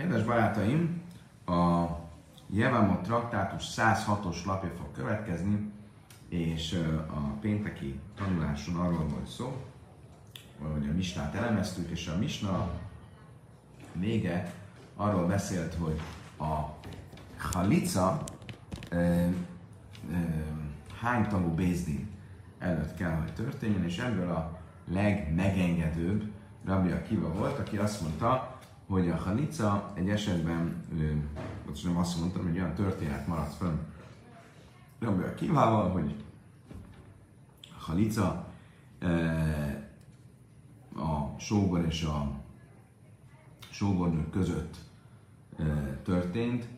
Kedves barátaim, a Jevamot traktátus 106-os lapja fog következni, és a pénteki tanuláson arról volt szó, hogy a misnát elemeztük, és a misna vége arról beszélt, hogy a halica e, e, hány tagú bézdin előtt kell, hogy történjen, és ebből a legmegengedőbb Rabbi Akiva volt, aki azt mondta, hogy a halica egy esetben, nem azt mondtam, hogy olyan történet maradt fönn Rabbi Akivával, hogy a halica a sógor és a sógornő között történt,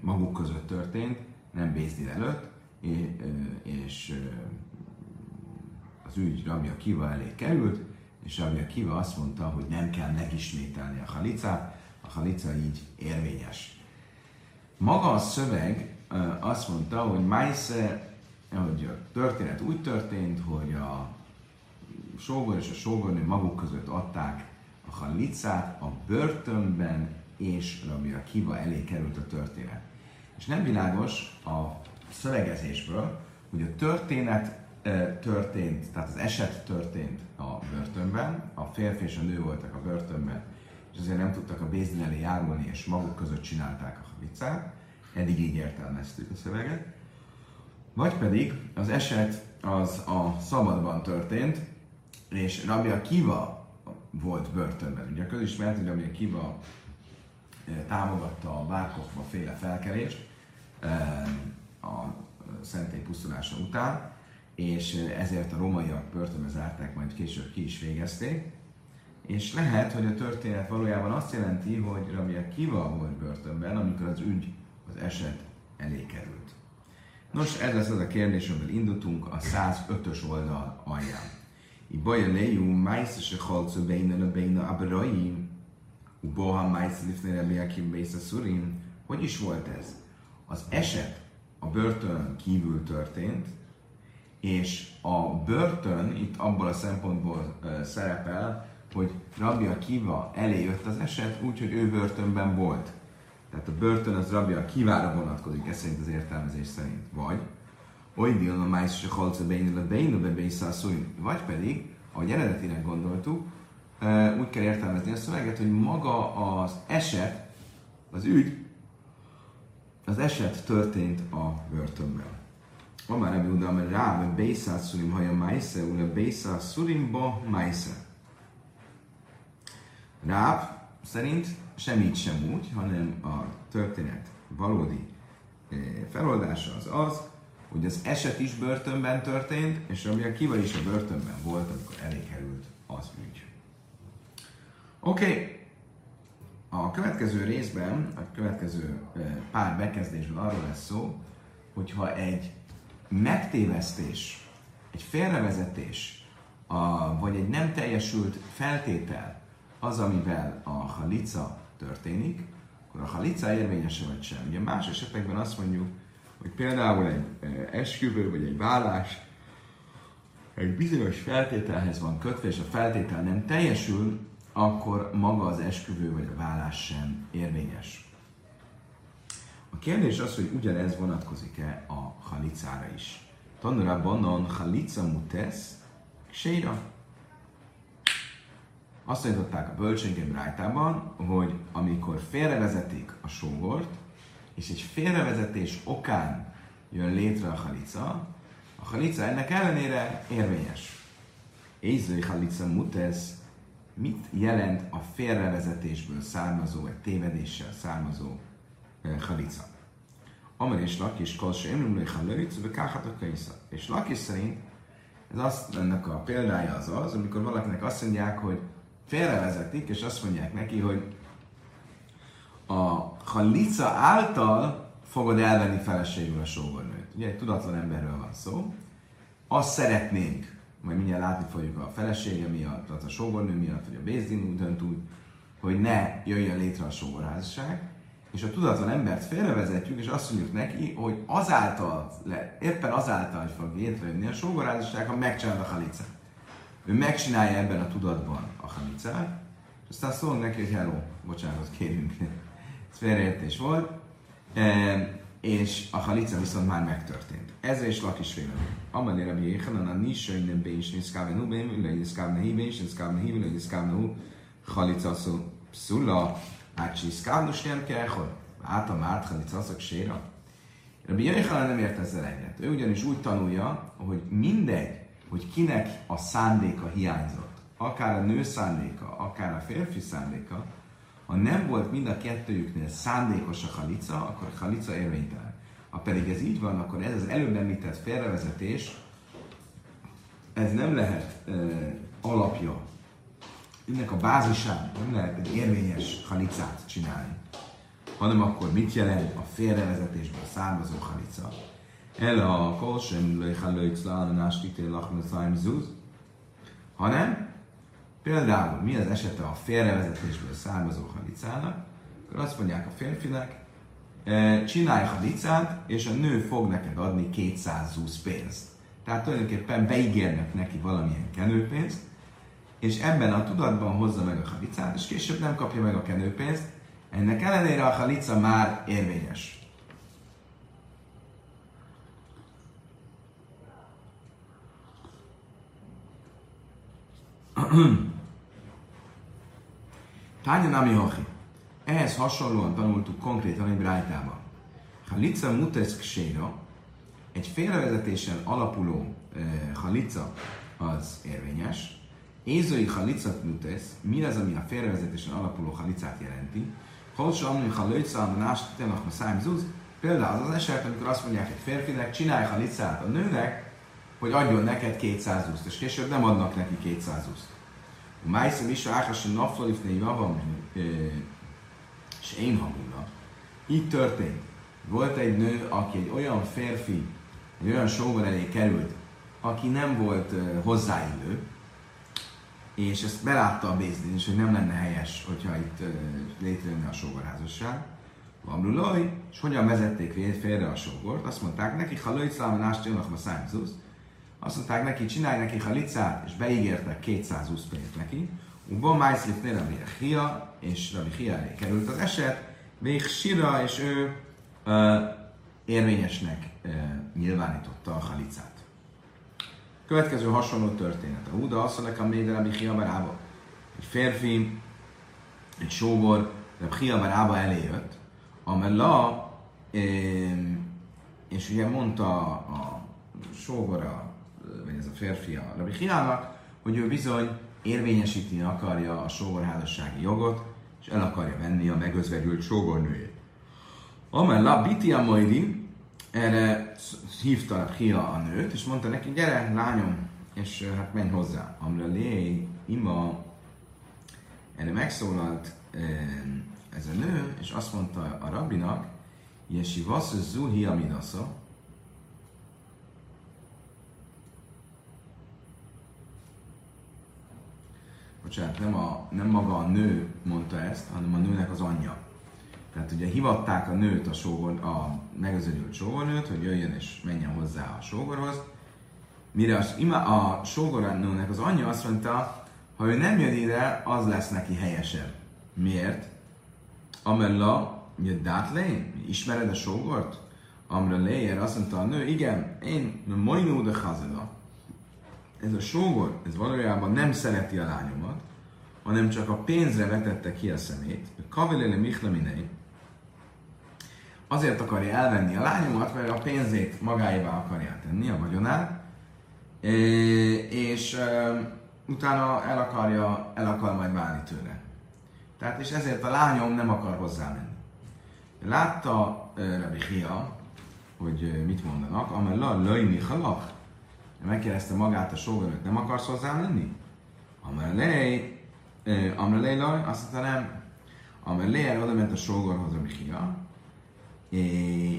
maguk között történt, nem Bézdin előtt, és az ügy Rabbi Akiva elé került, és Rabbi Akiva azt mondta, hogy nem kell megismételni a halicát, a halica így érvényes. Maga a szöveg azt mondta, hogy Májsze, hogy a történet úgy történt, hogy a sógor és a sógornő maguk között adták a halicát a börtönben, és Rabbi Akiva elé került a történet. És nem világos a szövegezésből, hogy a történet történt, tehát az eset történt a börtönben, a férfi és a nő voltak a börtönben, és azért nem tudtak a Bézdin elé járulni, és maguk között csinálták a havicát, eddig így értelmeztük a szöveget. Vagy pedig az eset az a szabadban történt, és Rabia Kiva volt börtönben. Ugye közismert, hogy Rabia Kiva támogatta a Bárkokba féle felkerést a szentély pusztulása után, és ezért a romaiak börtönbe zárták, majd később ki is végezték. És lehet, hogy a történet valójában azt jelenti, hogy Rabbi Akiva volt börtönben, amikor az ügy, az eset elé került. Nos, ez lesz az a kérdés, amivel indultunk a 105-ös oldal alján. I baja lejú, májsz se halcú beina a beina abraim, u boha májsz lifne Rabbi Akim bész szurim. Hogy is volt ez? Az eset a börtön kívül történt, és a börtön itt abból a szempontból szerepel, hogy Rabbi Akiva elé jött az eset, úgyhogy ő börtönben volt. Tehát a börtön az Rabbi Akivára vonatkozik, ez szerint az értelmezés szerint. Vagy, oly dion a májsz se halca beinül a vagy pedig, ahogy eredetileg gondoltuk, úgy kell értelmezni a szöveget, hogy maga az eset, az ügy, az eset történt a börtönben. Amár Rebbe Uda, mert rá, hogy Bészá Szurim haja Májsze, ura Bészá Szurimba Májsze. Ráb szerint sem így, sem úgy, hanem a történet valódi eh, feloldása az az, hogy az eset is börtönben történt, és ami a kival is a börtönben volt, amikor elé került az ügy. Oké, okay. a következő részben, a következő eh, pár bekezdésben arról lesz szó, hogyha egy megtévesztés, egy félrevezetés, a, vagy egy nem teljesült feltétel az, amivel a halica történik, akkor a halica érvényese vagy sem. Ugye más esetekben azt mondjuk, hogy például egy esküvő vagy egy vállás egy bizonyos feltételhez van kötve, és a feltétel nem teljesül, akkor maga az esküvő vagy a vállás sem érvényes. A kérdés az, hogy ugyanez vonatkozik-e a halicára is. Tanra banon halica mutesz, séra. Azt tanították a bölcsönként rájtában, hogy amikor félrevezetik a sógort, és egy félrevezetés okán jön létre a halica, a halica ennek ellenére érvényes. Ézői halica mutesz, mit jelent a félrevezetésből származó, egy tévedéssel származó halica. Amar és Lakis kolse emlőmlői halőjc, vagy káhatok könysza. És Lakis szerint ez azt, ennek a példája az az, amikor valakinek azt mondják, hogy félrevezetik, és azt mondják neki, hogy a halica által fogod elvenni feleségül a sógornőt. Ugye egy tudatlan emberről van szó. Azt szeretnénk, majd mindjárt látni fogjuk a felesége miatt, tehát a sógornő miatt, vagy a bézdin dönt úgy, hogy ne jöjjön létre a sógorházasság, és a tudatlan embert félrevezetjük, és azt mondjuk neki, hogy azáltal, éppen azáltal, hogy fog létrejönni a sógorházasság, ha megcsinálod a halicát. Ő megcsinálja ebben a tudatban a halicát, és aztán szól neki, hogy hello, bocsánat, kérünk. Ez félreértés volt. E, és a halica viszont már megtörtént. Ez és lakis vélemény. Amelé Rabbi Jéhanan a nisha innen be is niszkávne hu, ben ülő niszkávne hi, ben is niszkávne hi, halica szó pszula, ácsi niszkávne sem kell, át a márt halica szok séra. Rabbi Jéhanan nem ért ezzel egyet. Ő ugyanis úgy tanulja, hogy mindegy, hogy kinek a szándéka hiányzott, akár a nő szándéka, akár a férfi szándéka, ha nem volt mind a kettőjüknél szándékos a halica, akkor a halica érvénytelen. Ha pedig ez így van, akkor ez az előbb említett félrevezetés, ez nem lehet e, alapja, ennek a bázisán nem lehet egy érvényes halicát csinálni, hanem akkor mit jelent a félrevezetésből származó halica? El a kolsem lejhalőjc lánánástítél lachnaszájm zúz, hanem Például mi az esete a félrevezetésből származó halicának, akkor azt mondják a férfinek, e, csinálj halicát, és a nő fog neked adni 220 pénzt. Tehát tulajdonképpen beígérnek neki valamilyen kenőpénzt, és ebben a tudatban hozza meg a halicát, és később nem kapja meg a kenőpénzt, ennek ellenére a halica már érvényes. Tánya Nami Hachi. Ehhez hasonlóan tanultuk konkrétan egy brájtában. Halica mutesz kséra, egy félrevezetésen alapuló e, halica az érvényes. Ézői halica mutesz, mi az, ami a félrevezetésen alapuló halicát jelenti? Holsa amni halica, a nást tényleg a zúz. Például az az eset, amikor azt mondják egy férfinek, csinálj halicát a nőnek, hogy adjon neked 200 úszt, és később nem adnak neki 200 úszt. Májszem is áhás a javam, és én hamula. Így történt. Volt egy nő, aki egy olyan férfi, egy olyan sógor elé került, aki nem volt hozzáillő, és ezt belátta a Bézdin is, hogy nem lenne helyes, hogyha itt létrejönne a sógorházasság. Vamlulaj, és hogyan vezették félre a sógort? Azt mondták neki, ha lőjtszlámon ást jönnek a számzusz, azt mondták neki, csinálj neki halicát, és beígértek 220 pénzt neki. Uba Májszlifnél Rabbi Hia, és Rabbi Hia elé került az eset, még Sira, és ő uh, érvényesnek uh, nyilvánította a halicát. Következő hasonló történet. A Huda azt mondja, hogy Rabbi Hia Barába. Egy férfi, egy sógor, Rabbi Hia Barába elé jött, amella, és ugye mondta a sógora vagy ez a férfi a Rabbi Hiának, hogy ő bizony érvényesíteni akarja a sógorházassági jogot, és el akarja venni a megözvegyült sógornőjét. Amella Biti a erre hívta Hia a nőt, és mondta neki, gyere, lányom, és hát menj hozzá. Amra lé, ima, erre megszólalt ez a nő, és azt mondta a rabbinak, Jesi vasz zuhi amidasza, bocsánat, nem, a, nem maga a nő mondta ezt, hanem a nőnek az anyja. Tehát ugye hivatták a nőt, a, sógor, a megözögyült sógornőt, hogy jöjjön és menjen hozzá a sógorhoz. Mire az, ima, a sógornőnek az anyja azt mondta, ha ő nem jön ide, az lesz neki helyesebb. Miért? Amella, dátlé, ismered a sógort? Amra léjer azt mondta a nő, igen, én majnú de hazela ez a sógor, ez valójában nem szereti a lányomat, hanem csak a pénzre vetette ki a szemét. Kavilele Michleminei azért akarja elvenni a lányomat, mert a pénzét magáévá akarja tenni, a vagyonát, és utána el akarja, el akar majd válni tőle. Tehát és ezért a lányom nem akar hozzá menni. Látta Rabbi Hia, hogy mit mondanak, amely la löjni halak, megkérdezte magát a sógornőt, nem akarsz hozzá menni? Amelé, Amelé laj, azt mondta nem. Amelé oda ment a sógorhoz, a Michia,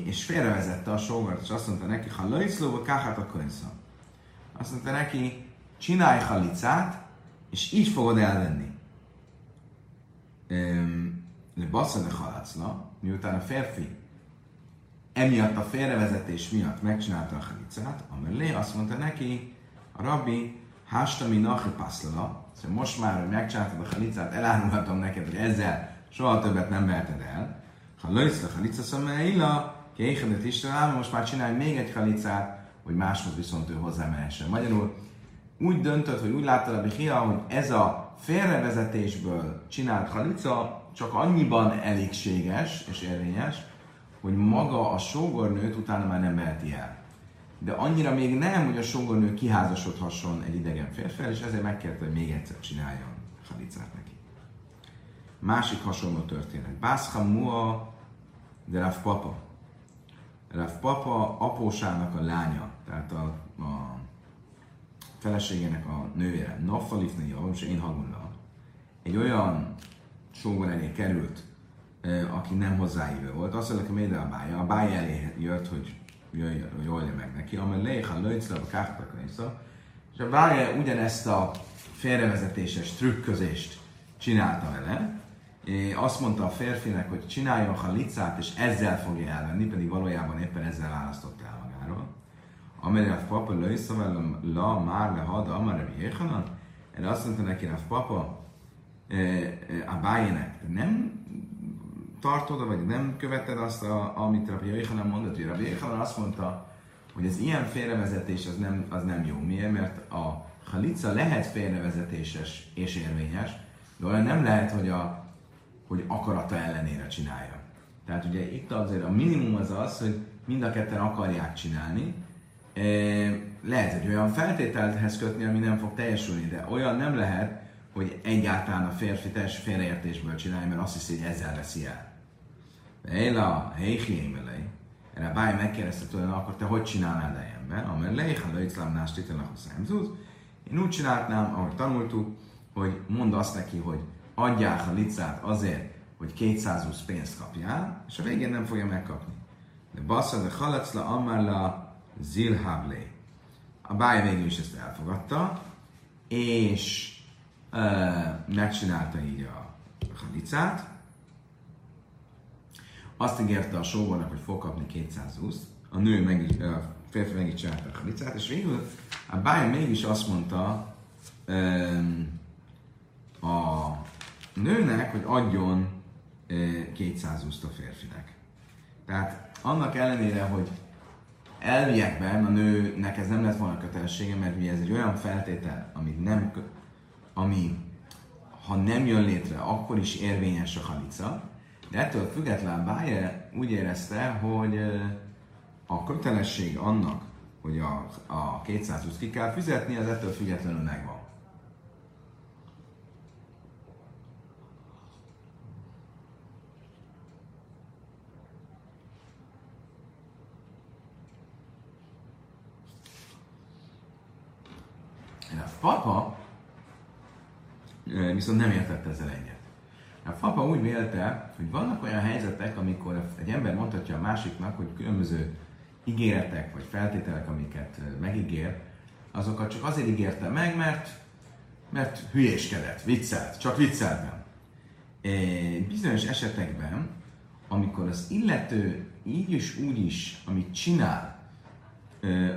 és félrevezette a sógort, és azt mondta neki, ha lajszlóba káhát, akkor iszom. Azt mondta neki, csinálj halicát, és így fogod elvenni. Le basszane halácna, miután a férfi emiatt a félrevezetés miatt megcsinálta a halicát, Amelé azt mondta neki, a rabbi, Hástami nachi paszlala, szóval most már, hogy megcsináltad a halicát, elárulhatom neked, hogy ezzel soha többet nem verted el. Ha lősz a halica szameila, kéhedet is most már csinálj még egy halicát, hogy máshoz viszont ő hozzámehessen. Magyarul úgy döntött, hogy úgy látta a Bihia, hogy ez a félrevezetésből csinált halica csak annyiban elégséges és érvényes, hogy maga a sógornőt utána már nem veheti el. De annyira még nem, hogy a sógornő kiházasodhasson egy idegen férfivel, és ezért megkérte, hogy még egyszer csináljon halicát neki. Másik hasonló történet. Bászha Mua de Rav Papa. Rav Papa apósának a lánya, tehát a, a feleségének a nővére, Naffalifnai, és én Hagunla, egy olyan sógor elé került, aki nem hozzáívő volt. Azt mondja, hogy a bája, a bája elé jött, hogy jöjjön, hogy oldja meg neki, amely léha lőjtszle a káhtak és a bája ugyanezt a félrevezetéses trükközést csinálta vele, azt mondta a férfinek, hogy csináljon halicát, és ezzel fogja elvenni, pedig valójában éppen ezzel választott el magáról. Amely a papa lőjszavel la már le had, amare jéhanan, erre azt mondta neki a papa, a bájének, nem tartod, vagy nem követed azt, a, amit Rabbi Jöjjhanan mondott, hogy Rabbi Jöjjhanan azt mondta, hogy az ilyen félrevezetés az nem, az nem jó. Miért? Mert a halica lehet félrevezetéses és érvényes, de olyan nem lehet, hogy, a, hogy akarata ellenére csinálja. Tehát ugye itt azért a minimum az az, hogy mind a ketten akarják csinálni, lehet egy olyan feltételhez kötni, ami nem fog teljesülni, de olyan nem lehet, hogy egyáltalán a férfi teljes félreértésből csinálja, mert azt hiszi, hogy ezzel veszi el. Éla, heichém elej. Erre a báj megkérdezte tőle, akkor te hogy csinálnál lejembe? Amely lejha lejtlamnás titenek a szemzúz. Én úgy csinálnám, ahogy tanultuk, hogy mondd azt neki, hogy adják a licát azért, hogy 220 pénzt kapjál, és a végén nem fogja megkapni. De bassza, de halacla amarla zilhablé. A báj végül is ezt elfogadta, és megcsinálta így a halicát. Azt ígérte a sógornak, hogy fog kapni 220. A nő meg, a férfi meg is csinálta a halicát, és végül a báj mégis azt mondta a nőnek, hogy adjon 220 a férfinek. Tehát annak ellenére, hogy elviekben a nőnek ez nem lett volna kötelessége, mert ugye ez egy olyan feltétel, amit nem ami ha nem jön létre, akkor is érvényes a halica, de ettől független Báje úgy érezte, hogy a kötelesség annak, hogy a, a 220 ki kell fizetni, az ettől függetlenül megvan. A papa viszont nem értette ezzel egyet. A papa úgy vélte, hogy vannak olyan helyzetek, amikor egy ember mondhatja a másiknak, hogy különböző ígéretek vagy feltételek, amiket megígér, azokat csak azért ígérte meg, mert, mert hülyéskedett, viccelt, csak vicceltem. Bizonyos esetekben, amikor az illető így is úgy is, amit csinál,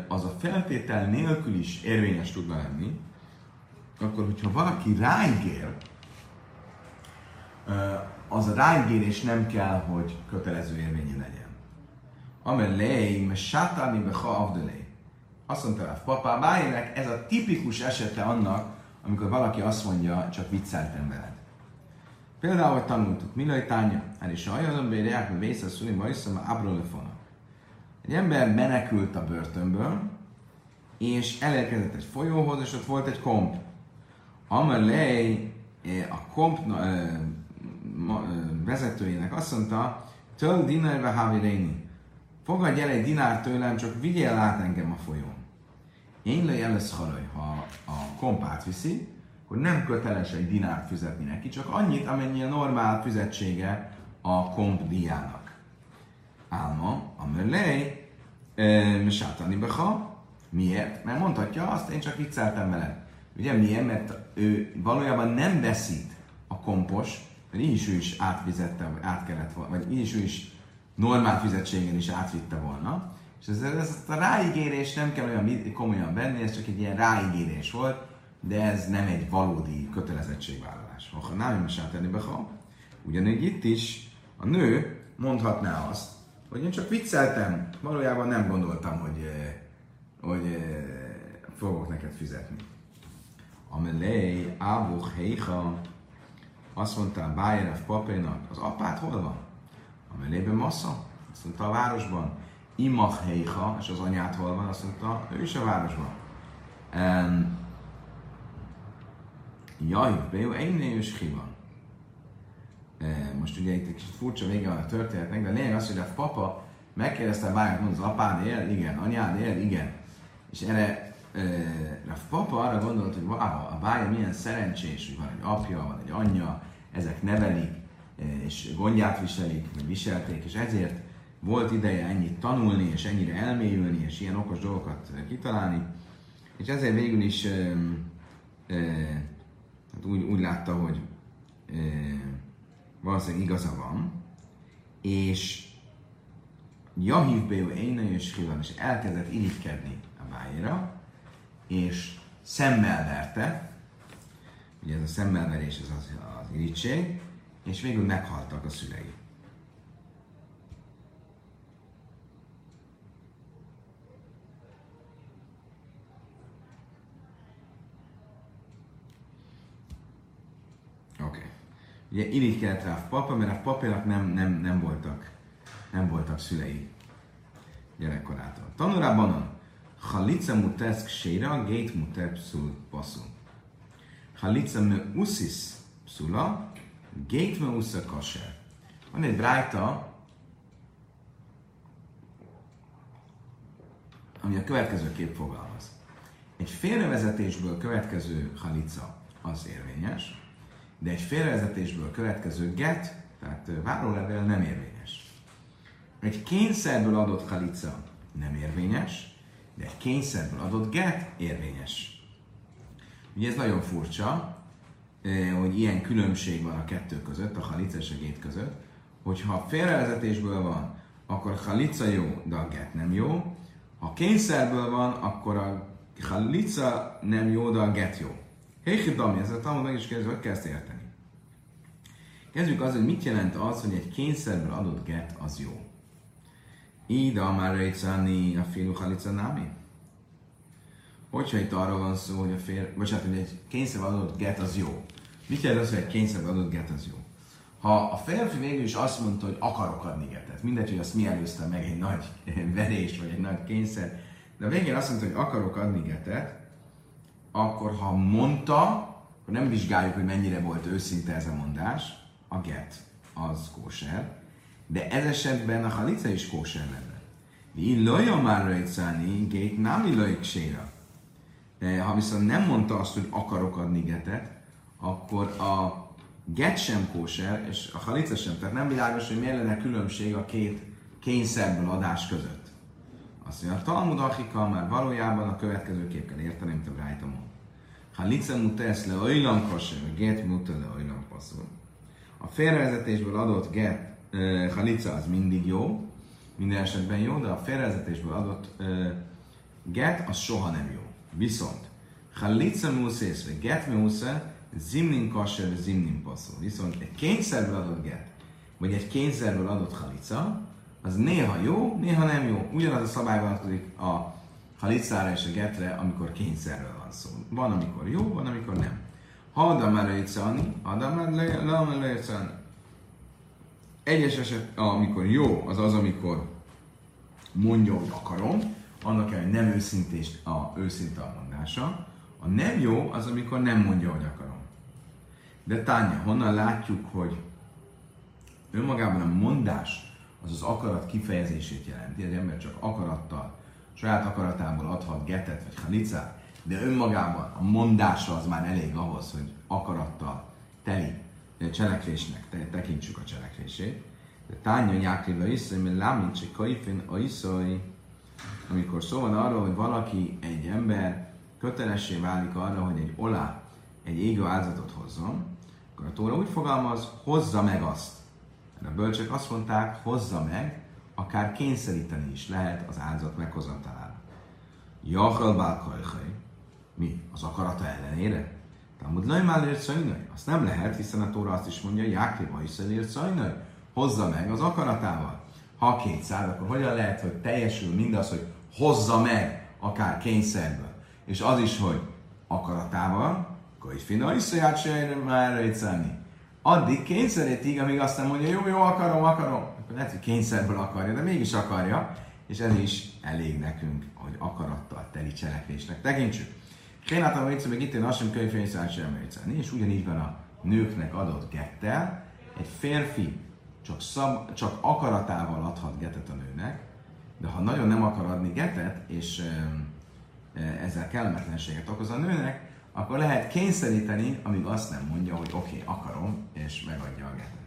az a feltétel nélkül is érvényes tudna lenni, akkor hogyha valaki ráígér, az a ráígérés nem kell, hogy kötelező érvényű legyen. Amelé, me sátani be ha Azt mondta a papa, bájének ez a tipikus esete annak, amikor valaki azt mondja, csak vicceltem veled. Például, hogy tanultuk, Milaj Tánya, el is ajánlom, hogy reák, hogy vész a szuni, ma iszom a Egy ember menekült a börtönből, és elérkezett egy folyóhoz, és ott volt egy komp. Amelé eh, a komp eh, eh, vezetőjének azt mondta, Töl dinárbe haviréni. Fogadj el egy dinár tőlem, csak vigyél át engem a folyón. Én le jelesz haraj, ha a komp átviszi, hogy nem köteles egy dinárt fizetni neki, csak annyit, amennyi a normál fizetsége a komp díjának. Álma, a möllej, sátani beha, miért? Mert mondhatja azt, én csak vicceltem veled. Ugye miért? Mert ő valójában nem veszít a kompos, mert így is ő is átvizette, vagy át kellett volna, vagy így is ő is normál fizetségen is átvitte volna. És ez, ez a ráigérés nem kell olyan komolyan venni, ez csak egy ilyen ráigérés volt, de ez nem egy valódi kötelezettségvállalás. Ha nem is tenni be, ha ugyanígy itt is a nő mondhatná azt, hogy én csak vicceltem, valójában nem gondoltam, hogy, eh, hogy eh, fogok neked fizetni. Amelé, ábuch, héha, azt mondta Bájerev papénak, az apát hol van? Amelében massza, azt mondta a városban. Imach héha, és az anyát hol van? Azt mondta, ő is a városban. Um, Jaj, Béu, én is van. Most ugye itt egy kicsit furcsa vége van a történetnek, de a lényeg az, hogy a papa megkérdezte báját, mondta, az apád él? Igen. Anyád él? Igen. És erre a papa arra gondolt, hogy wow, a bája milyen szerencsés, hogy van egy apja, van egy anyja, ezek nevelik, és gondját viselik, vagy viselték, és ezért volt ideje ennyit tanulni, és ennyire elmélyülni, és ilyen okos dolgokat kitalálni, és ezért végül is e, e, úgy, úgy látta, hogy e, valószínűleg igaza van, és Jahiv Béu Éne és Hilan, és elkezdett irigykedni a bájéra, és szemmel verte, ugye ez a szemmelverés, ez az, az irigység, és végül meghaltak a szülei. Oké. Okay. Ugye irigykedett rá a papa, mert a papának nem, nem, nem voltak, nem voltak szülei gyerekkorától. Tanulában a Chalica mutesz kséra, gét muter pszul passzul. Chalica me usis pszula, gét me usza kaser. Van egy brájta, ami a következő kép fogalmaz. Egy félrevezetésből következő halica az érvényes, de egy félrevezetésből következő get, tehát várólevél nem érvényes. Egy kényszerből adott halica nem érvényes, de egy kényszerből adott get érvényes. Ugye ez nagyon furcsa, hogy ilyen különbség van a kettő között, a halica és a gét között, hogyha félrevezetésből van, akkor a halica jó, de a get nem jó. Ha kényszerből van, akkor a halica nem jó, de a get jó. Héhidami, ez a tanul meg is kérdezi, hogy ezt érteni. Kezdjük az, hogy mit jelent az, hogy egy kényszerből adott get az jó. Ida már rejtszáni a filu halica námi? Hogyha itt arról van szó, hogy a fér, hát, hogy egy kényszer adott get az jó. Mit jelent az, hogy egy kényszer adott get az jó? Ha a férfi végül is azt mondta, hogy akarok adni getet, mindegy, hogy azt mi előzte meg egy nagy verés, vagy egy nagy kényszer, de a végén azt mondta, hogy akarok adni getet, akkor ha mondta, akkor nem vizsgáljuk, hogy mennyire volt őszinte ez a mondás, a get az kóser, de ez esetben a halica is kóser lenne. Mi loja már rejtszáni, gét nem illajk séra. Ha viszont nem mondta azt, hogy akarok adni getet, akkor a get sem kóser, és a halica sem. Tehát nem világos, hogy miért lenne különbség a két kényszerből adás között. Azt mondja, a Talmud Achika már valójában a következő kép kell érteni, mint a Brájta mond. Halica mutesz le olyan kosher, get muta le olyan passzol. A félrevezetésből adott get halica az mindig jó, minden esetben jó, de a félrevezetésből adott get az soha nem jó. Viszont halica muszész, vagy get musza, zimnin kasser, zimnin passzol. Viszont egy kényszerből adott get, vagy egy kényszerből adott halica, az néha jó, néha nem jó. Ugyanaz a szabály vonatkozik a halicára és a getre, amikor kényszerről van szó. Van, amikor jó, van, amikor nem. Ha adam már lejtszani, adam már lejtszani. Egyes eset, amikor jó, az az, amikor mondja, hogy akarom, annak kell, hogy nem őszintés a őszinte a mondása. A nem jó az, amikor nem mondja, hogy akarom. De Tánya, honnan látjuk, hogy önmagában a mondás az az akarat kifejezését jelenti, az ember csak akarattal, saját akaratából adhat getet vagy halicát, de önmagában a mondása az már elég ahhoz, hogy akarattal teli cselekvésnek te, tekintsük a cselekvését. De tánya nyákriva iszai, mert lámincsi kaifin a iszai, amikor szó van arról, hogy valaki, egy ember kötelessé válik arra, hogy egy olá, egy égő áldozatot hozzon, akkor a Tóra úgy fogalmaz, hozza meg azt. Mert a bölcsök azt mondták, hozza meg, akár kényszeríteni is lehet az áldozat meghozatalára. Jachal bálkajhaj. Mi? Az akarata ellenére? Talmud Lajmál ért szajnaj? Azt nem lehet, hiszen a Tóra azt is mondja, Jákéba is ért. Hozza meg az akaratával. Ha 200, akkor hogyan lehet, hogy teljesül mindaz, hogy hozza meg akár kényszerből, és az is, hogy akaratával, akkor egy fina iszaját se már egyszerni. Addig kényszerítig, amíg azt nem mondja, jó, jó, akarom, akarom. Akkor lehet, hogy kényszerből akarja, de mégis akarja, és ez is elég nekünk, hogy akarattal teli cselekvésnek tekintsük. Kénátam, hogy még itt én azt sem könyvfényszállt sem És ugyanígy van a nőknek adott gettel, egy férfi csak, szab, csak akaratával adhat getet a nőnek, de ha nagyon nem akar adni getet, és e, ezzel kellemetlenséget okoz a nőnek, akkor lehet kényszeríteni, amíg azt nem mondja, hogy oké, okay, akarom, és megadja a getet.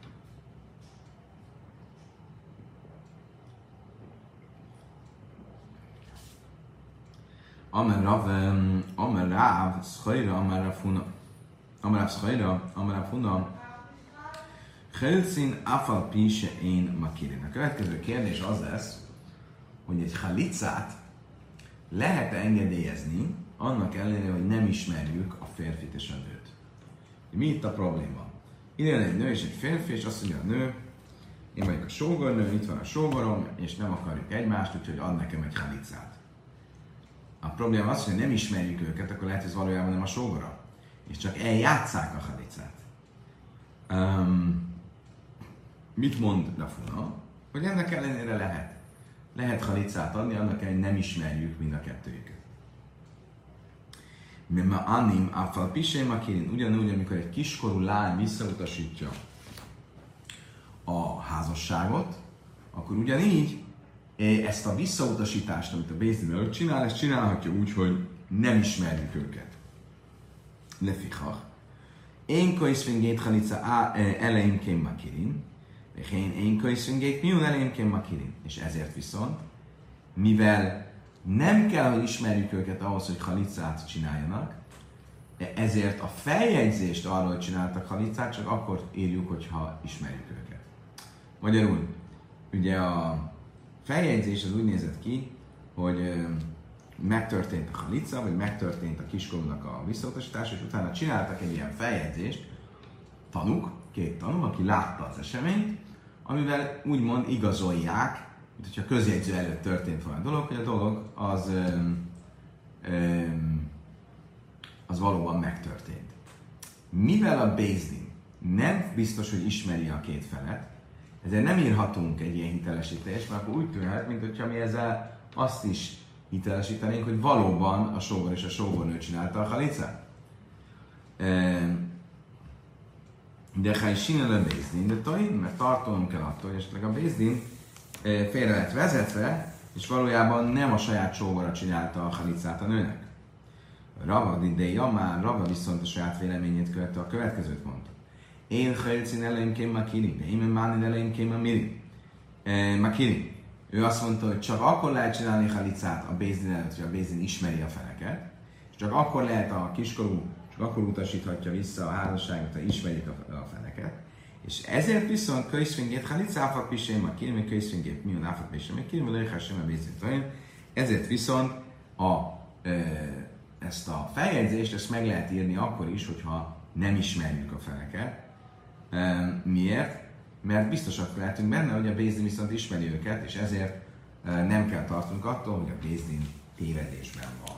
Amer Rav, Amer Rav, Schajra, Amer Rav Huna. Amer Rav Schajra, Amer Rav Huna. Helszin afal pise én makirin. A következő kérdés az lesz, hogy egy halicát lehet-e engedélyezni, annak ellenére, hogy nem ismerjük a férfit és a nőt. Mi itt a probléma? Ide egy nő és egy férfi, és azt mondja a nő, én vagyok a sógornő, itt van a sógorom, és nem akarjuk egymást, úgyhogy ad nekem egy halicát. A probléma az, hogy nem ismerjük őket, akkor lehet, hogy ez valójában nem a sógora. És csak eljátszák a halicát. Um, mit mond Rafuna? Hogy ennek ellenére lehet. Lehet halicát adni, annak ellenére nem ismerjük mind a kettőjüket. Mema anim afal pisé makirin, ugyanúgy, amikor egy kiskorú lány visszautasítja a házasságot, akkor ugyanígy ezt a visszautasítást, amit a Bézdin csinál, ezt csinálhatja úgy, hogy nem ismerjük őket. Lefichach. Én kajszvingét halica elején makirin, én én kajszvingét miun elején makirin. És ezért viszont, mivel nem kell, hogy ismerjük őket ahhoz, hogy halicát csináljanak, de ezért a feljegyzést arról, hogy csináltak halicát, csak akkor írjuk, hogyha ismerjük őket. Magyarul, ugye a feljegyzés az úgy nézett ki, hogy megtörtént a halica, vagy megtörtént a kiskorúnak a visszautasítás, és utána csináltak egy ilyen feljegyzést, tanuk, két tanú, aki látta az eseményt, amivel úgymond igazolják, mint hogyha közjegyző előtt történt volna a dolog, hogy a dolog az, az valóban megtörtént. Mivel a Bézdin nem biztos, hogy ismeri a két felet, ezért nem írhatunk egy ilyen hitelesítést, mert akkor úgy tűnhet, mint hogyha mi ezzel azt is hitelesítenénk, hogy valóban a sógor és a sógornő csinálta a halicát. De ha is sinel a Bézdin, de tain, mert tartanom kell attól, hogy esetleg a Bézdin félre lett vezetve, és valójában nem a saját sógora csinálta a halicát a nőnek. Rava de Jamán, Rava viszont a saját véleményét követte a következőt mondta. Én Helcin elején Makiri, én Mánin elején Miri. Makiri. Ő azt mondta, hogy csak akkor lehet csinálni halicát a Bézdin előtt, hogy a Bézdin ismeri a feleket, és csak akkor lehet a kiskorú, csak akkor utasíthatja vissza a házasságot, ha ismerik a, a feleket. És ezért viszont könyvszvingét halicáfak pisém, a kirmi könyvszvingét mi a náfak pisém, kirmi lőhessem a Bézdin Ezért viszont a, e, ezt a feljegyzést, ezt meg lehet írni akkor is, hogyha nem ismerjük a feleket, Miért? Mert biztosak lehetünk benne, hogy a Bézdin viszont ismeri őket, és ezért nem kell tartunk attól, hogy a Bézdin tévedésben van.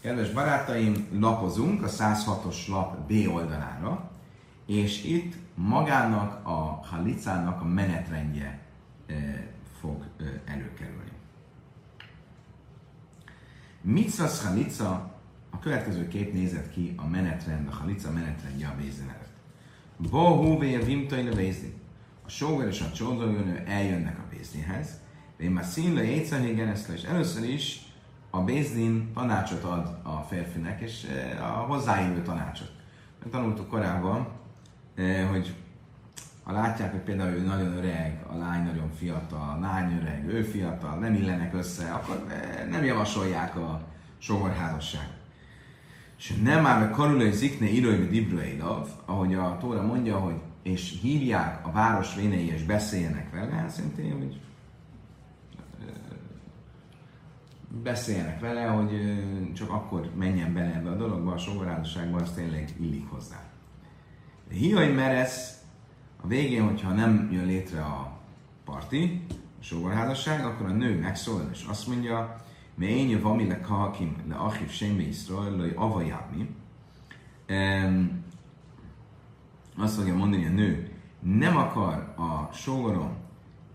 Kedves barátaim, lapozunk a 106-os lap B oldalára, és itt magának a halicának a menetrendje fog előkerülni. Mitzvah halica, a következő kép nézett ki a menetrend, a halica menetrendje a Bézdin előtt. Bohu a vimtaina bézdin. A sóger és a csodolőnő eljönnek a bézdinhez, de én már színle éjszahégen ezt és először is a bézdin tanácsot ad a férfinek, és eh, a hozzáillő tanácsot. Mert tanultuk korábban, eh, hogy ha látják, hogy például ő nagyon öreg, a lány nagyon fiatal, a lány öreg, ő fiatal, nem illenek össze, akkor eh, nem javasolják a sógorházasságot. És nem már meg karulai zikne írói dibrueilav, ahogy a Tóra mondja, hogy és hívják a város vénei és beszéljenek vele, hát szerintem, hogy beszéljenek vele, hogy csak akkor menjen bele ebbe a dologba, a sógorházasságba, az tényleg illik hozzá. De hiaj meresz, a végén, hogyha nem jön létre a parti, a sógorházasság, akkor a nő megszólal, és azt mondja, én vami le kahakim le achiv semmi iszrael, le avajábmi. Azt fogja mondani a nő, nem akar a sógorom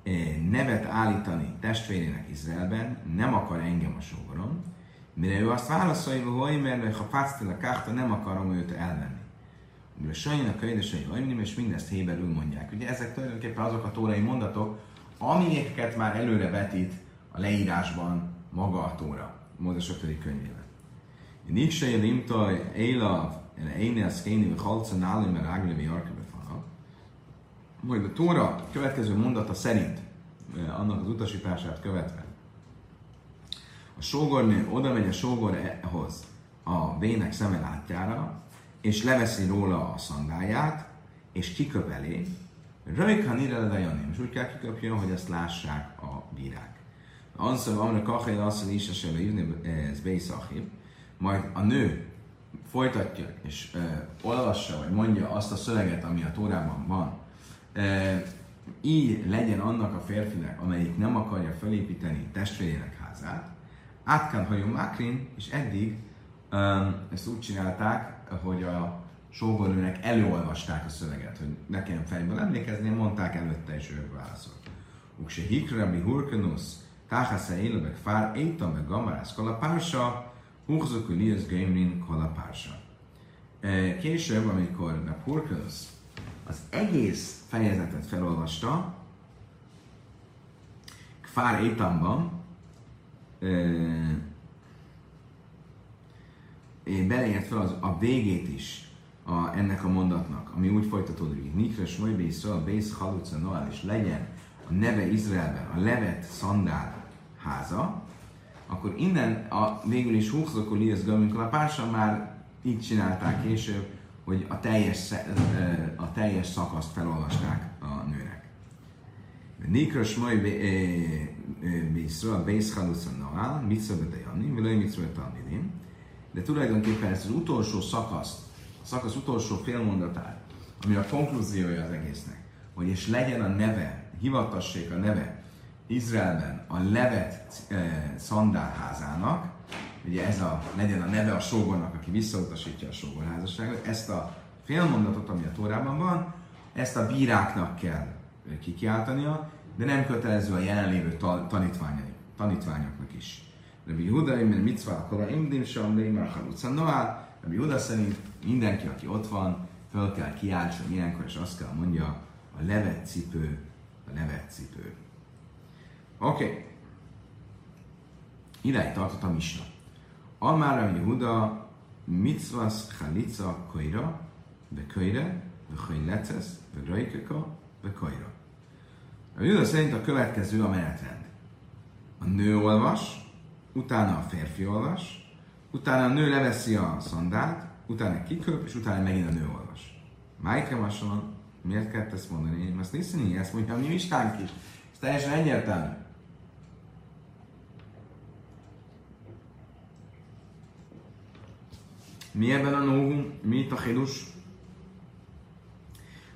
eh, nevet állítani testvérének Izraelben, nem akar engem a sógorom, mire ő azt válaszolja, hogy mert ha páctél a kárta, nem akarom őt elvenni. Mire sajnak a édesei ajnim, és mindezt héberül mondják. Ugye ezek tulajdonképpen azok a tórai mondatok, amiket már előre vetít a leírásban maga a tóra, Mózes 5. könyvében. Niksei limtaj éla, éne a szkéni, vagy halca nálim, mert arkebe majd a Tóra következő mondata szerint, annak az utasítását követve, a sógornő oda megy a sógorhoz a vének szeme látjára, és leveszi róla a szandáját, és kiköp elé, Rajka nire és úgy kell kiköpjön, hogy ezt lássák a bírák. Az, amire kachel azt is, írni ez beisachib, majd a nő folytatja és uh, olvassa, vagy mondja azt a szöveget, ami a Tórában van, így legyen annak a férfinek, amelyik nem akarja felépíteni testvérének házát, át kell hajó Mákrin, és eddig um, ezt úgy csinálták, hogy a sógornőnek előolvasták a szöveget, hogy nekem fejből emlékezni, mondták előtte, és ő válaszolt. Ukse hikrabi hurkanusz, táhásze élőbek fár, éjtam meg gamarász kalapársa, húzok liasz gamerin kalapársa. Később, amikor hurkanusz az egész fejezetet felolvasta, Kfár Étamban, beleért fel az, a végét is a, ennek a mondatnak, ami úgy folytatódik, hogy Nikres Mojbe Iszrael, Bész Haluca Noel, és legyen neve Izraelben a levet szandál háza, akkor innen a, végül is húzokul Lias Gömünkkel a pársa már így csinálták később, hogy a teljes, a teljes szakaszt felolvasták a nőnek. Nikros majd Bészra, Bész Haluca Noál, Mitzvah Betejani, Vilaj Mitzvah Talmidim, de tulajdonképpen ezt az utolsó szakaszt, a szakasz utolsó félmondatát, ami a konklúziója az egésznek, hogy és legyen a neve, hivatassék a neve Izraelben a levet e, szandálházának, ugye ez a, legyen a neve a sógornak, aki visszautasítja a sógorházasságot, ezt a félmondatot, ami a Tórában van, ezt a bíráknak kell kikiáltania, de nem kötelező a jelenlévő tanítványai, tanítványoknak is. Rabbi Huda, mert mitzvah kora imdim sem, leimar haluca noál, Rabbi Huda szerint mindenki, aki ott van, föl kell kiáltson ilyenkor, és azt kell mondja, a levet cipő, a levet cipő. Oké. Okay. Idáig tartott a misna. Amára Yehuda mitzvahs chalica koira, be koire, be chajlecesz, be rajkeka, be koira. A Yehuda szerint a következő a menetrend. A nő olvas, utána a férfi olvas, utána a nő leveszi a szandát, utána kiköp, és utána megint a nő olvas. Májke Mason, miért kellett ezt mondani? Én ezt nézni, ezt mondja a mi mistánk is. Ez teljesen egyértelmű. Mi ebben a nóhum? Mi itt a chidus?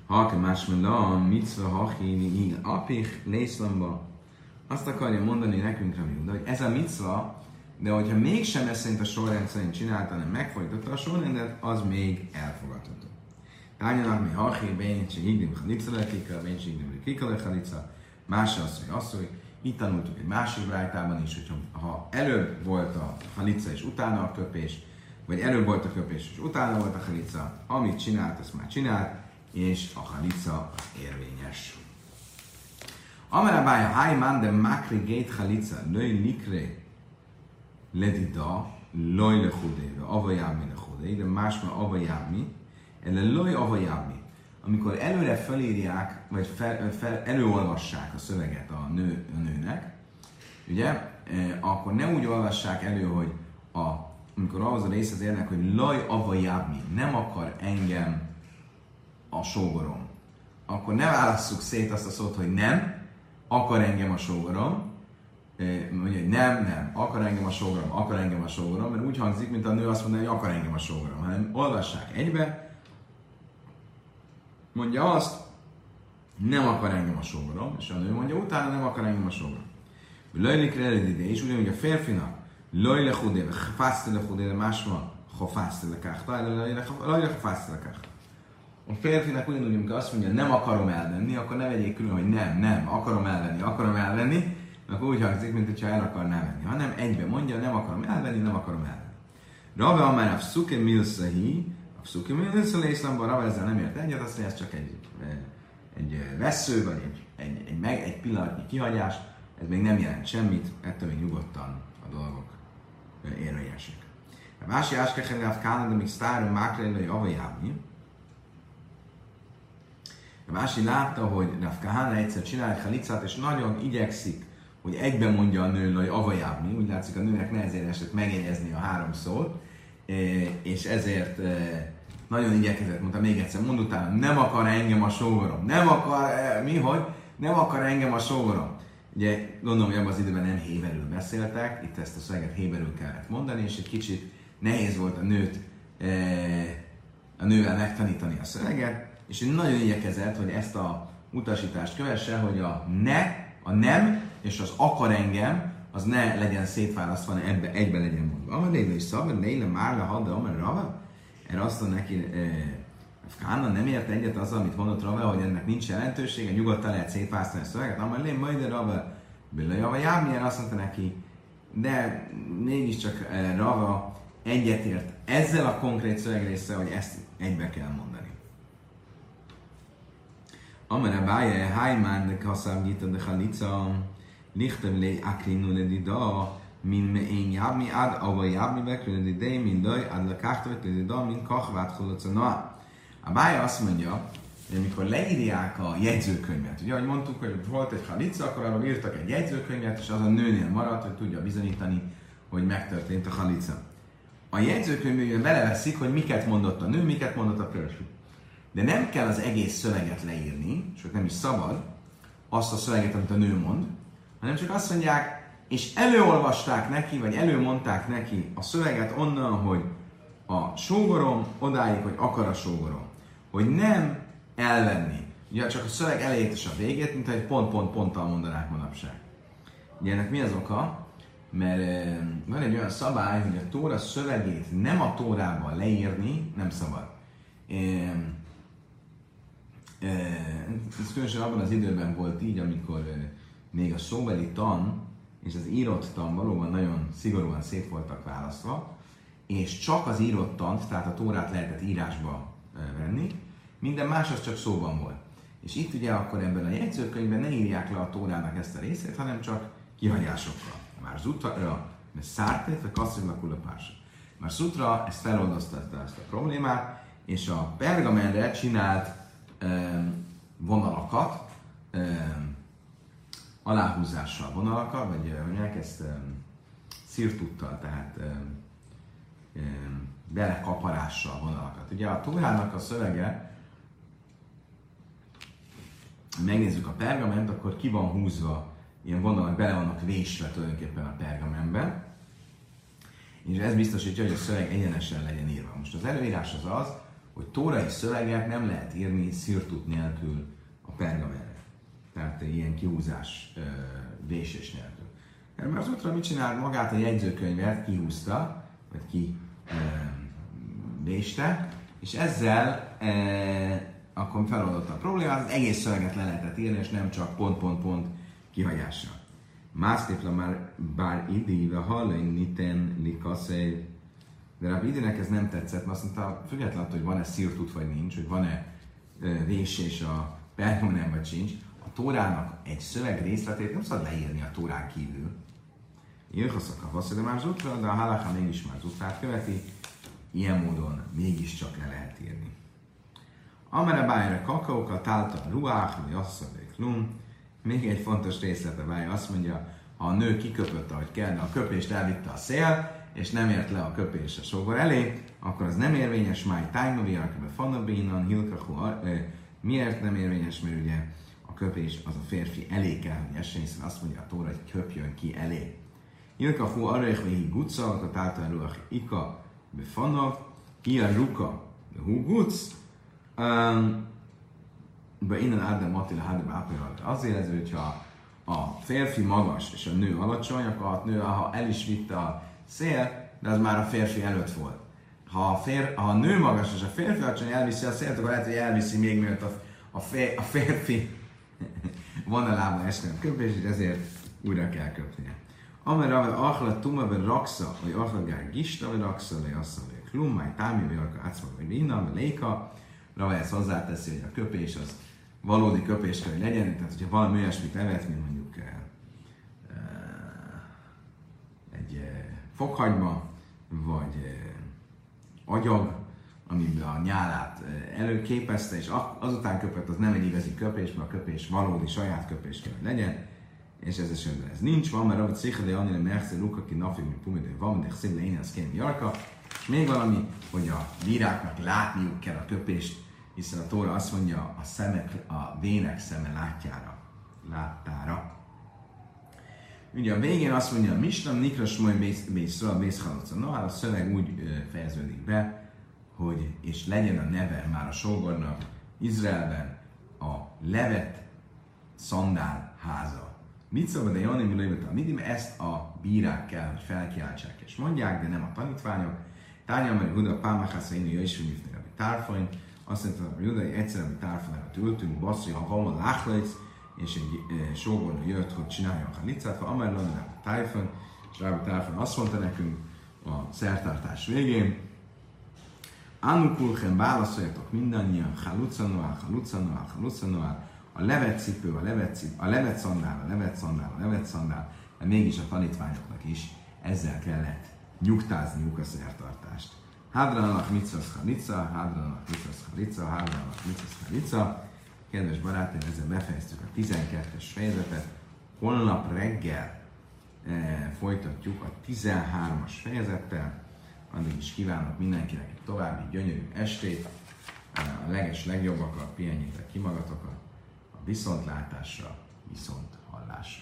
Ha más a mitzva hachini apich lészlamba. Azt akarja mondani nekünk, Rami hogy ez a mitzva, de hogyha mégsem ezt szerint a sorrend szerint csinálta, hanem megfojtotta a sorrendet, az még elfogadható. Tányanak mi hachi, béncsi, higdim, chalica lekika, béncsi, higdim, kika lechalica, más az, hogy az, hogy itt tanultuk egy másik rájtában is, hogy ha előbb volt a halica és utána a köpés, vagy előbb volt a köpés, és utána volt a halica, amit csinált, azt már csinált, és a halica érvényes. Amerabája hájmán de makri gét halica, női likre ledida, loj lechudé, avajábmi lechudé, de másma avajábmi, ele loj avajábmi. Amikor előre felírják, vagy fel, fel, előolvassák a szöveget a, nő, a nőnek, ugye, eh, akkor ne úgy olvassák elő, hogy a amikor ahhoz a részhez érnek, hogy laj avajábmi, nem akar engem a sógorom, akkor ne válasszuk szét azt a szót, hogy nem, akar engem a sógorom, mondja, hogy nem, nem, akar engem a sógorom, akar engem a sógorom, mert úgy hangzik, mint a nő azt mondja, hogy akar engem a sógorom, hanem olvassák egybe, mondja azt, nem akar engem a sógorom, és a nő mondja, utána nem akar engem a sógorom. Lajlik ide, és ugyanúgy a férfinak, lajle hudé, fászte le hudé, másma, ha fászte le káhta, lajle fászte le káhta. A férfinak ugyanúgy, amikor azt mondja, nem akarom elvenni, akkor ne vegyék külön, hogy nem, nem, akarom elvenni, akarom elvenni, akkor úgy hangzik, mint hogyha el akarná venni. Hanem egyben mondja, nem akarom elvenni, nem akarom elvenni. Rave Amár a Psuke Milszahi, a Milszahi Iszlamban Rave ezzel nem ért egyet, azt mondja, ez csak egy, egy vesző, vagy egy, egy, egy, meg, egy pillanatnyi kihagyás, ez még nem jelent semmit, ettől még nyugodtan a dolgok érvényesek. A másik áskeken a Kánada még sztáron mákrelői avajábni. A másik látta, hogy Rav Kahana egyszer csinál egy halicát, és nagyon igyekszik hogy egyben mondja a nő, hogy avajábni, úgy látszik a nőnek nehezére esett megjegyezni a három szót, és ezért nagyon igyekezett, mondta még egyszer, mond utána, nem akar engem a sógorom, nem akar, mi, hogy? Nem akar engem a sógorom. Ugye gondolom, hogy abban az időben nem héberül beszéltek, itt ezt a szöveget héberül kellett mondani, és egy kicsit nehéz volt a nőt, a nővel megtanítani a szöveget, és ő nagyon igyekezett, hogy ezt a utasítást kövesse, hogy a ne, a nem és az akar engem, az ne legyen szétválasztva, hanem ebbe, egybe legyen mondva. Amar léle is szabad, léle már le hadda, amar rava. Erre azt mondja neki, eh, Kána nem ért egyet azzal, amit mondott Rava, hogy ennek nincs jelentősége, nyugodtan lehet szétválasztani a szöveget, amar lé, majd Rava, Billa Java Jábnyer azt mondta neki, de mégiscsak eh, Rava egyetért ezzel a konkrét szövegrésszel, hogy ezt egybe kell mondani. Amara bája, Hájmán, de kasszám gita, de halica, Nichtem lé akrinu ledida, min me'en yabmi ad, ava yabmi bek, ledidei min daj, ad lekachtavet ledida, min kachvát holocanoa. A báj azt mondja, hogy amikor leírják a jegyzőkönyvet, ugye ahogy mondtuk, hogy volt egy halica, akkor arról írtak egy jegyzőkönyvet, és az a nőnél maradt, hogy tudja bizonyítani, hogy megtörtént a halica. A jegyzőkönyvben beleveszik, hogy miket mondott a nő, miket mondott a férfi. De nem kell az egész szöveget leírni, sőt nem is szabad, azt a szöveget, amit a nő mond, hanem csak azt mondják, és előolvasták neki, vagy előmondták neki a szöveget onnan, hogy a sógorom odáig, hogy akar a sógorom. Hogy nem elvenni. Ugye csak a szöveg elejét és a végét, mint egy pont-pont-ponttal mondanák manapság. Ugye ennek mi az oka? Mert van egy olyan szabály, hogy a tóra szövegét nem a tórában leírni nem szabad. Ez különösen abban az időben volt így, amikor még a szóbeli tan és az írott tan valóban nagyon szigorúan szét voltak választva, és csak az írott tant, tehát a tórát lehetett írásba venni, minden más az csak szóban volt. És itt ugye akkor ebben a jegyzőkönyvben ne írják le a tórának ezt a részét, hanem csak kihagyásokkal. Már zutra, mert szártét, vagy kasszimnak a pársa. Már Sutra ezt feloldoztatta ezt a problémát, és a pergamenre csinált um, vonalakat, um, aláhúzással vonalakkal, vagy elkezd um, szirtuttal, tehát um, um, belekaparással vonalakat. Ugye a Tórának a szövege, megnézzük a pergament, akkor ki van húzva, ilyen vonalak bele vannak vésve tulajdonképpen a pergamentben, és ez biztosítja, hogy a szöveg egyenesen legyen írva. Most az előírás az az, hogy tórai szöveget nem lehet írni szirtut nélkül a pergamentre tehát ilyen kihúzás, vésés nélkül. Mert az útra mit csinál? Magát a jegyzőkönyvet kihúzta, vagy ki véste, és ezzel e, akkor feloldotta a problémát, az egész szöveget le lehetett írni, és nem csak pont-pont-pont kihagyással. Másztépla már bár idéve hallani niten likaszej, de Rabbi Idének ez nem tetszett, mert azt mondta, függetlenül, hogy van-e szirtut vagy nincs, hogy van-e vésés a pergamenem vagy sincs, Tórának egy szöveg részletét nem szabad leírni a Tórán kívül. Írhaszak a de már zutra, de a halaká mégis már zutrát követi, ilyen módon mégiscsak le lehet írni. Amere bájra kakaóka, tálta a ruách, vagy asszadék lum. Még egy fontos részlete bája azt mondja, ha a nő kiköpött, ahogy kell, de a köpést elvitte a szél, és nem ért le a köpés a sógor elé, akkor az nem érvényes, máj tájnovi, akiben fanabénan, hilkahu, miért nem érvényes, mert ugye köpés az a férfi elé kell, hogy essen, hiszen azt mondja a tóra, hogy köpjön ki elé. Ilka hu arrech vehi gutza, a tálta ruach ika befanav, a ruka hu gutz, be innen Ádám Attila Hádám Ápolalt. Azért ez, hogyha a férfi magas és a nő alacsony, akkor a nő, ha el is vitte a szél, de az már a férfi előtt volt. Ha a, fér, ha a nő magas és a férfi alacsony elviszi a szélt, akkor lehet, hogy elviszi még mielőtt a, a, fér, a férfi van a lába esni a köpés, és ezért újra kell köpnie. Amer ave achla tuma be raksa, vagy achla gár gista, vagy raksa, vagy assza, vagy klum, majd támi, vagy arka átszva, vagy vinna, vagy léka. Rava ezt hozzáteszi, hogy a köpés az valódi köpés kell, hogy legyen, tehát hogyha valami olyasmit evett, mint mondjuk uh, egy uh, fokhagyma, vagy agyag, amiben a nyálát előképezte, és azután köpött, az nem egy igazi köpés, mert a köpés valódi saját köpés kell, hogy legyen, és ez esetben ez nincs, van, mert Rabbi Cicha de Anile Mersze Luka ki nafi mi pumidő van, de szépen én az kém jarka, és még valami, hogy a bíráknak látniuk kell a köpést, hiszen a Tóra azt mondja, a szemek, a vének szeme látjára, láttára. Ugye a végén azt mondja, Mistam Nikras Moly Bészra, Bészhalocca. No, hát a szöveg úgy fejeződik be, hogy és legyen a neve már a sógornak Izraelben a levet szandál háza. Mit szól, de Jani Milőjött a Midim, ezt a bírák kell, hogy felkiáltsák és mondják, de nem a tanítványok. Tárgyal meg Huda Pálmáhász, én jöjjön is, hogy Tárfony, azt mondta, hogy Judai egyszer, amit tárfalára ültünk, basszi, ha van láchlajc, és egy e, sógornő jött, hogy csinálja a Amar lenne a tájfön, és Rábi Tájfön azt mondta nekünk a szertartás végén, Anukulchen válaszoljatok mindannyian, halucanoál, halucanoál, halucanoál, a levet cipő, a levet, cipő, a levet szandál, a levet szandál, a levet szandál, de mégis a tanítványoknak is ezzel kellett nyugtázniuk a szertartást. Hádranak mitzvah chalitza, hádranak mitzvah chalitza, hádranak mitzvah chalitza. Kedves barátaim, ezzel befejeztük a 12-es fejezetet. Holnap reggel e, folytatjuk a 13-as fejezettel. Addig is kívánok mindenkinek egy további gyönyörű estét. A leges legjobbakat, pihenjétek ki magatokat. A viszontlátásra, viszont hallásra.